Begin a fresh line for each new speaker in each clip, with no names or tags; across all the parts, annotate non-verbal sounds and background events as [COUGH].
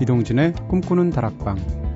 이동진의 꿈꾸는 다락방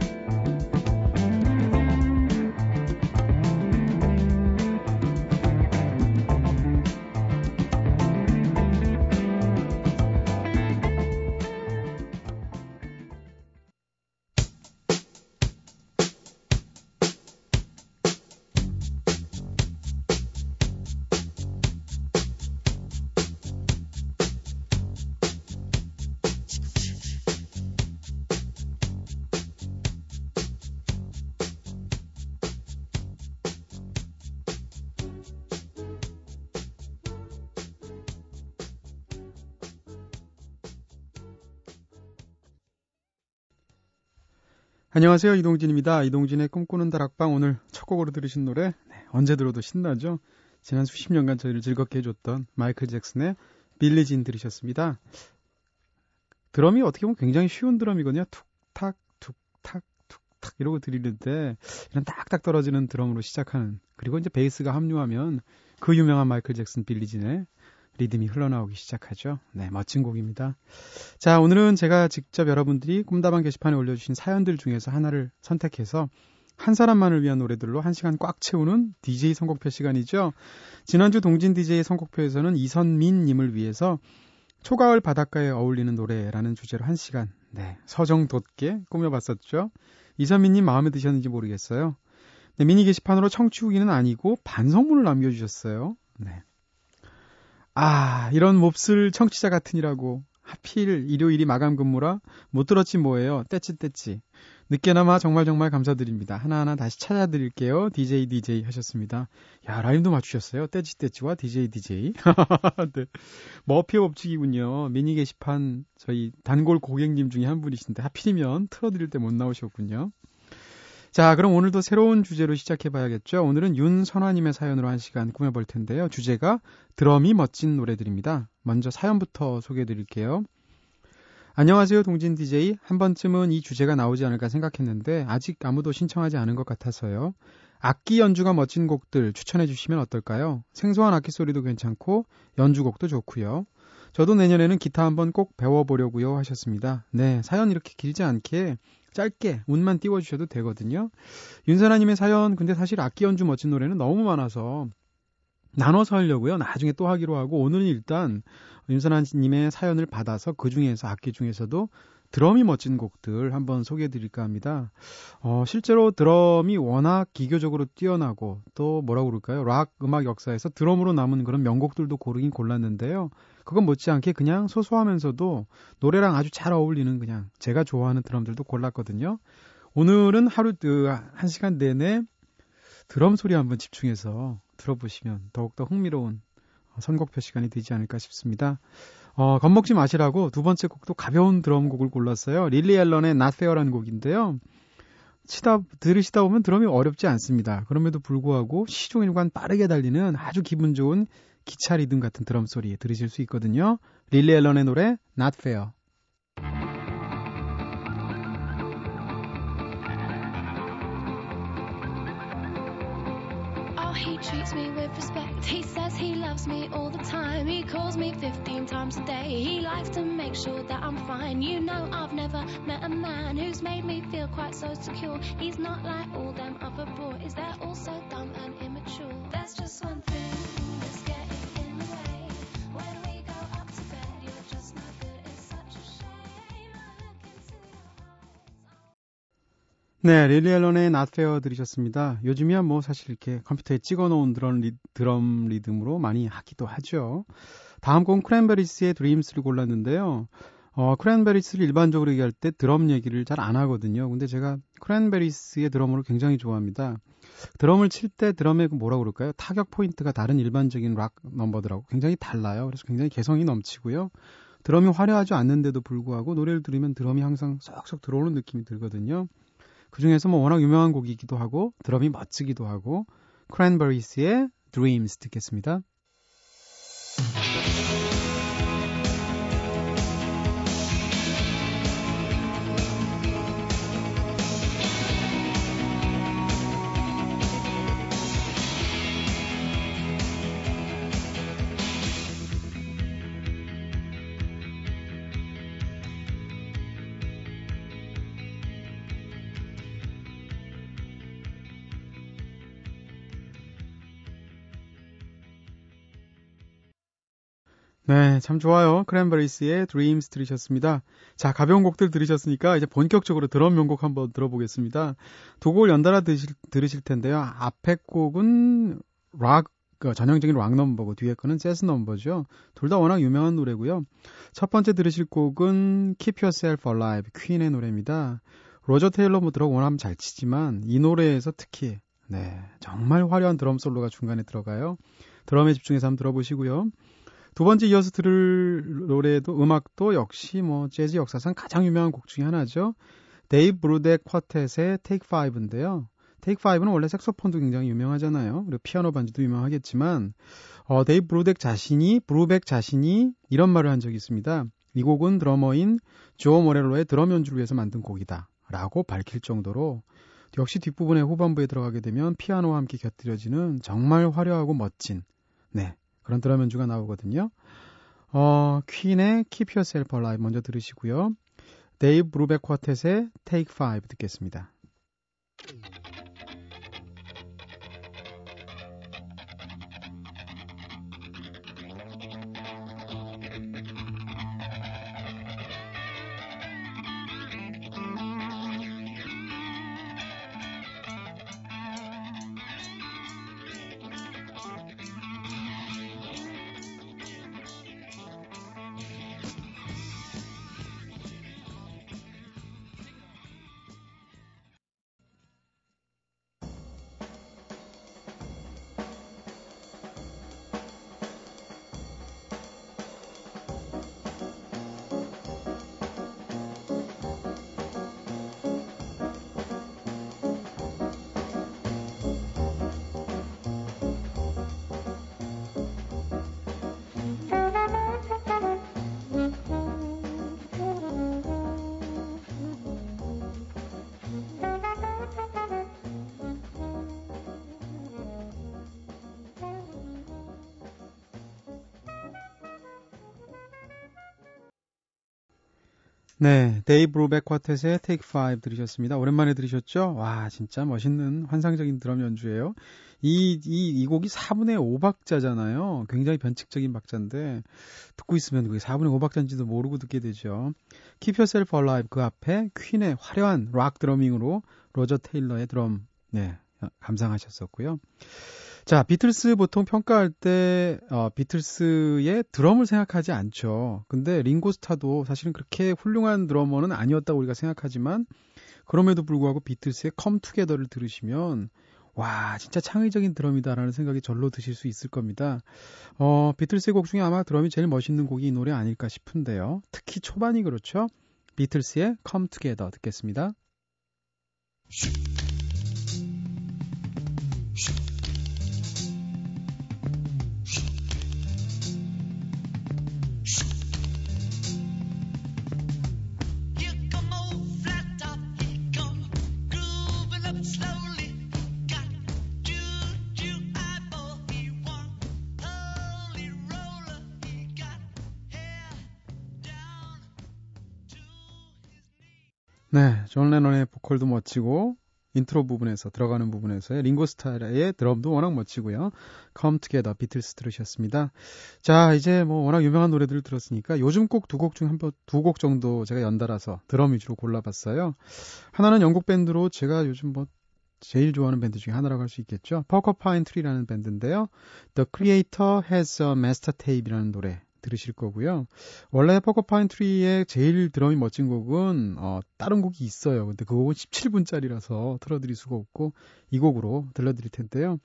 안녕하세요. 이동진입니다. 이동진의 꿈꾸는 다락방 오늘 첫 곡으로 들으신 노래 네, 언제 들어도 신나죠? 지난 수십 년간 저희를 즐겁게 해줬던 마이클 잭슨의 빌리진 들으셨습니다. 드럼이 어떻게 보면 굉장히 쉬운 드럼이거든요. 툭탁 툭탁 툭탁 이러고 들리는데 이런 딱딱 떨어지는 드럼으로 시작하는 그리고 이제 베이스가 합류하면 그 유명한 마이클 잭슨 빌리진의 리듬이 흘러나오기 시작하죠. 네, 멋진 곡입니다. 자, 오늘은 제가 직접 여러분들이 꿈다방 게시판에 올려주신 사연들 중에서 하나를 선택해서 한 사람만을 위한 노래들로 한 시간 꽉 채우는 DJ 선곡표 시간이죠. 지난주 동진 DJ 선곡표에서는 이선민님을 위해서 초가을 바닷가에 어울리는 노래라는 주제로 한 시간, 네, 서정 돋게 꾸며봤었죠. 이선민님 마음에 드셨는지 모르겠어요. 네, 미니 게시판으로 청취 후기는 아니고 반성문을 남겨주셨어요. 네. 아, 이런 몹쓸 청취자 같으니라고. 하필 일요일이 마감 근무라 못 들었지 뭐예요. 떼찌 떼찌. 늦게나마 정말 정말 감사드립니다. 하나하나 다시 찾아드릴게요. DJ DJ 하셨습니다. 야, 라임도 맞추셨어요. 떼찌 떼찌와 DJ DJ. [LAUGHS] 네. 머피의 법칙이군요. 미니 게시판 저희 단골 고객님 중에 한 분이신데 하필이면 틀어드릴 때 못 나오셨군요. 자, 그럼 오늘도 새로운 주제로 시작해 봐야겠죠. 오늘은 윤선화님의 사연으로 한 시간 꾸며볼 텐데요. 주제가 드럼이 멋진 노래들입니다. 먼저 사연부터 소개해 드릴게요. 안녕하세요, 동진 DJ. 한 번쯤은 이 주제가 나오지 않을까 생각했는데 아직 아무도 신청하지 않은 것 같아서요. 악기 연주가 멋진 곡들 추천해 주시면 어떨까요? 생소한 악기 소리도 괜찮고 연주곡도 좋고요. 저도 내년에는 기타 한번 꼭 배워보려고요 하셨습니다. 네, 사연 이렇게 길지 않게 짧게 운만 띄워주셔도 되거든요. 윤선아님의 사연, 근데 사실 악기 연주 멋진 노래는 너무 많아서 나눠서 하려고요. 나중에 또 하기로 하고 오늘은 일단 윤선아님의 사연을 받아서 그 중에서 악기 중에서도 드럼이 멋진 곡들 한번 소개해 드릴까 합니다. 어, 실제로 드럼이 워낙 기교적으로 뛰어나고 또 뭐라고 그럴까요? 락 음악 역사에서 드럼으로 남은 그런 명곡들도 고르긴 골랐는데요. 그건 못지않게 그냥 소소하면서도 노래랑 아주 잘 어울리는 그냥 제가 좋아하는 드럼들도 골랐거든요. 오늘은 하루 한 시간 내내 드럼 소리 한번 집중해서 들어보시면 더욱더 흥미로운 선곡표 시간이 되지 않을까 싶습니다. 어, 겁먹지 마시라고 두 번째 곡도 가벼운 드럼 곡을 골랐어요. 릴리 앨런의 Not Fair라는 곡인데요. 치다 들으시다 보면 드럼이 어렵지 않습니다. 그럼에도 불구하고 시종일관 빠르게 달리는 아주 기분 좋은 기차 리듬 같은 드럼 소리 들으실 수 있거든요. 릴리 앨런의 노래 Not Fair. he treats me with respect. He says he loves me all the time. He calls me 15 times a day. He likes to make sure that I'm fine. You know, I've never met a man who's made me feel quite so secure. He's not like all them other 네, 릴리 앨런의 Fear 들으셨습니다. 요즘이야 뭐 사실 이렇게 컴퓨터에 찍어놓은 드럼, 리, 드럼 리듬으로 많이 하기도 하죠. 다음 곡은 크랜베리스의 Dreams를 골랐는데요. 어, 크랜베리스를 일반적으로 얘기할 때 드럼 얘기를 잘 안 하거든요. 근데 제가 크랜베리스의 드럼을 굉장히 좋아합니다. 드럼을 칠 때 드럼의 그 뭐라고 그럴까요? 타격 포인트가 다른 일반적인 락 넘버들하고 굉장히 달라요. 그래서 굉장히 개성이 넘치고요. 드럼이 화려하지 않는데도 불구하고 노래를 들으면 드럼이 항상 쏙쏙 들어오는 느낌이 들거든요. 그 중에서 뭐 워낙 유명한 곡이기도 하고 드럼이 멋지기도 하고 크랜베리스의 Dreams 듣겠습니다. 네, 참 좋아요. 크랜버리스의 Dreams 들으셨습니다. 자, 가벼운 곡들 들으셨으니까 이제 본격적으로 드럼 명곡 한번 들어보겠습니다. 두 곡을 연달아 들으실, 들으실 텐데요. 앞에 곡은 락, 그 전형적인 락 넘버고 뒤에 거는 재즈 넘버죠. 둘 다 워낙 유명한 노래고요. 첫 번째 들으실 곡은 Keep Yourself Alive, 퀸의 노래입니다. 로저 테일러 뭐 드럼 워낙 잘 치지만 이 노래에서 특히 네, 정말 화려한 드럼 솔로가 중간에 들어가요. 드럼에 집중해서 한번 들어보시고요. 두 번째 이어서 들을 노래도 음악도 역시 뭐 재즈 역사상 가장 유명한 곡 중에 하나죠. 데이브 브루벡 쿼텟의 Take 5인데요. Take 5는 원래 색소폰도 굉장히 유명하잖아요. 그리고 피아노 반주도 유명하겠지만 어, 데이브 브루덱 자신이 브루벡 자신이 이런 말을 한 적이 있습니다. 이 곡은 드러머인 조 모렐로의 드럼 연주를 위해서 만든 곡이다. 라고 밝힐 정도로 역시 뒷부분에 후반부에 들어가게 되면 피아노와 함께 곁들여지는 정말 화려하고 멋진 네 그런 드럼 연주가 나오거든요. 어, 퀸의 Keep Yourself Alive 먼저 들으시고요. 데이브 브루벡 쿼텟의 Take 5 듣겠습니다. 네, 데이브 브루벡 쿼텟의 Take 5 들으셨습니다. 오랜만에 들으셨죠? 와, 진짜 멋있는 환상적인 드럼 연주예요. 이, 이, 이 곡이 4분의 5박자잖아요. 굉장히 변칙적인 박자인데, 듣고 있으면 그게 4분의 5박자인지도 모르고 듣게 되죠. Yourself Alive 그 앞에 퀸의 화려한 락 drumming으로 로저 테일러의 드럼, 네, 감상하셨었고요. 자, 비틀스 보통 평가할 때 어, 비틀스의 드럼을 생각하지 않죠. 근데 링고 스타도 사실은 그렇게 훌륭한 드러머는 아니었다고 우리가 생각하지만 그럼에도 불구하고 비틀스의 컴 투게더를 들으시면 와, 진짜 창의적인 드럼이다라는 생각이 절로 드실 수 있을 겁니다. 어, 비틀스의 곡 중에 아마 드럼이 제일 멋있는 곡이 이 노래 아닐까 싶은데요. 특히 초반이 그렇죠. 비틀스의 Come Together 듣겠습니다. 네, 존 레논의 보컬도 멋지고 인트로 부분에서 들어가는 부분에서의 링고 스타의 드럼도 워낙 멋지고요. Come Together 비틀스 들으셨습니다. 자, 이제 뭐 워낙 유명한 노래들을 들었으니까 요즘 곡도 좀 한 번 두 곡 정도 제가 연달아서 드럼 위주로 골라봤어요. 하나는 영국 밴드로 제가 요즘 뭐 제일 좋아하는 밴드 중에 하나라고 할 수 있겠죠. 포큐파인 트리라는 밴드인데요. The Creator Has a Mastertape이라는 노래 들으실 거고요. 원래 포큐파인 트리의 제일 드럼이 멋진 곡은 어, 다른 곡이 있어요. 근데 그 곡은 17분짜리라서 틀어드릴 수가 없고 이 곡으로 들려드릴 텐데요.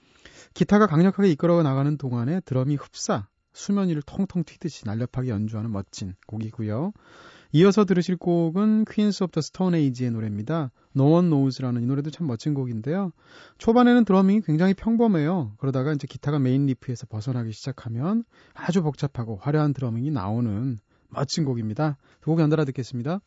기타가 강력하게 이끌어 나가는 동안에 드럼이 흡사 수면 위를 통통 튀듯이 날렵하게 연주하는 멋진 곡이고요. 이어서 들으실 곡은 퀸스 오브 더 스톤 에이지의 노래입니다. No One Knows라는 이 노래도 참 멋진 곡인데요. 초반에는 drumming이 굉장히 평범해요. 그러다가 이제 기타가 메인 riff에서 벗어나기 시작하면 아주 복잡하고 화려한 드러밍이 나오는 멋진 곡입니다. 두 곡 연달아 듣겠습니다.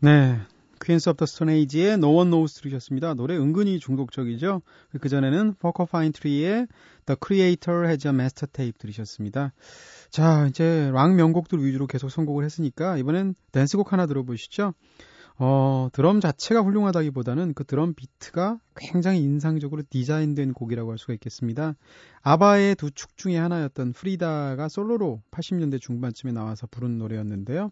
네. 퀸스 오브 더 스톤 에이지의 No One Knows 들으셨습니다. 노래 은근히 중독적이죠. 그전에는 포큐파인 트리의 The Creator Has a Mastertape 들으셨습니다. 자, 이제 락 명곡들 위주로 계속 선곡을 했으니까 이번엔 댄스곡 하나 들어보시죠. 어, 드럼 자체가 훌륭하다기보다는 그 드럼 비트가 굉장히 인상적으로 디자인된 곡이라고 할 수가 있겠습니다. 아바의 두 축 중에 하나였던 프리다가 솔로로 80년대 중반쯤에 나와서 부른 노래였는데요.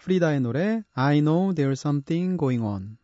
프리다의 노래 I Know There's Something Going On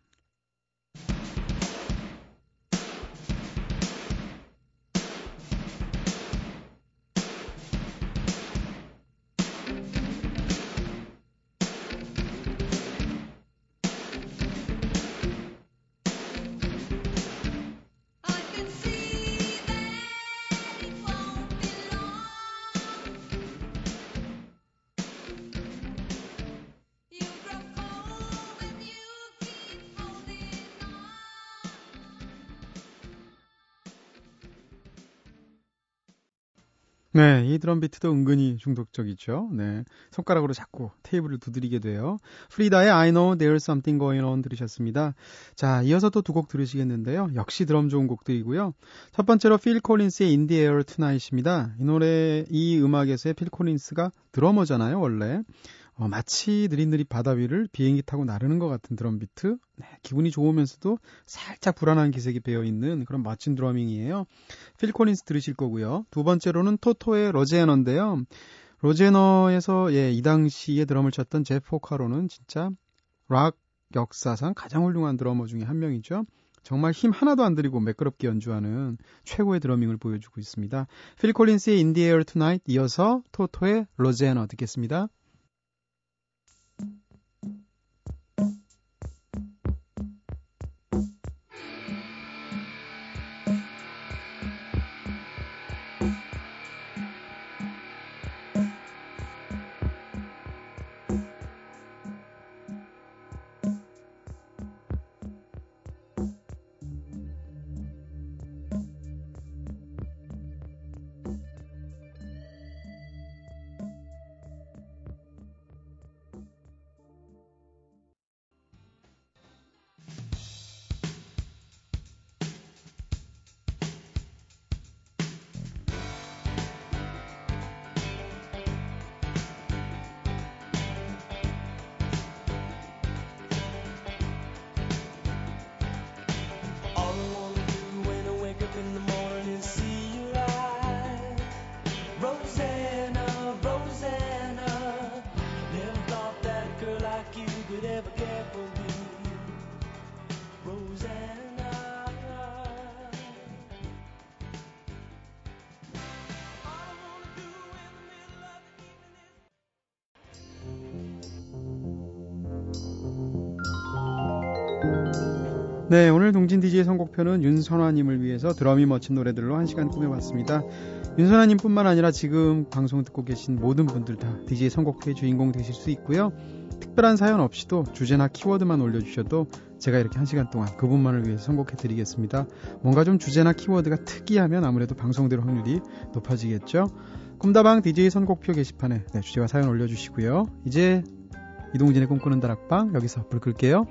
네, 이 드럼 비트도 은근히 중독적이죠. 네, 손가락으로 자꾸 테이블을 두드리게 돼요. 프리다의 I Know There's Something Going On 들으셨습니다. 자, 이어서 또 두 곡 들으시겠는데요. 역시 드럼 좋은 곡들이고요. 첫 번째로 필 콜린스의 In the Air Tonight입니다. 이 노래, 이 음악에서의 필 콜린스가 드러머잖아요, 원래. 어, 마치 느릿느릿 바다 위를 비행기 타고 나르는 것 같은 드럼 비트. 네, 기분이 좋으면서도 살짝 불안한 기색이 배어 있는 그런 멋진 drumming이에요. 필 콜린스 들으실 거고요. 두 번째로는 토토의 로제너인데요. 로제너에서 예, 이 당시에 드럼을 쳤던 제프 포카로는 진짜 락 역사상 가장 훌륭한 드러머 중에 한 명이죠. 정말 힘 하나도 안 들이고 매끄럽게 연주하는 최고의 드러밍을 보여주고 있습니다. 필 콜린스의 Air Tonight 이어서 토토의 로제너 듣겠습니다. 네, 오늘 동진 DJ의 선곡표는 윤선화님을 위해서 드럼이 멋진 노래들로 한 시간 꾸며봤습니다. 윤선화님뿐만 아니라 지금 방송 듣고 계신 모든 분들 다 DJ 선곡표의 주인공 되실 수 있고요. 특별한 사연 없이도 주제나 키워드만 올려주셔도 제가 이렇게 한 시간 동안 그분만을 위해서 선곡해드리겠습니다. 뭔가 좀 주제나 키워드가 특이하면 아무래도 방송될 확률이 높아지겠죠. 꿈다방 DJ 선곡표 게시판에 네, 주제와 사연 올려주시고요. 이제 이동진의 꿈꾸는 다락방 여기서 불 끌게요.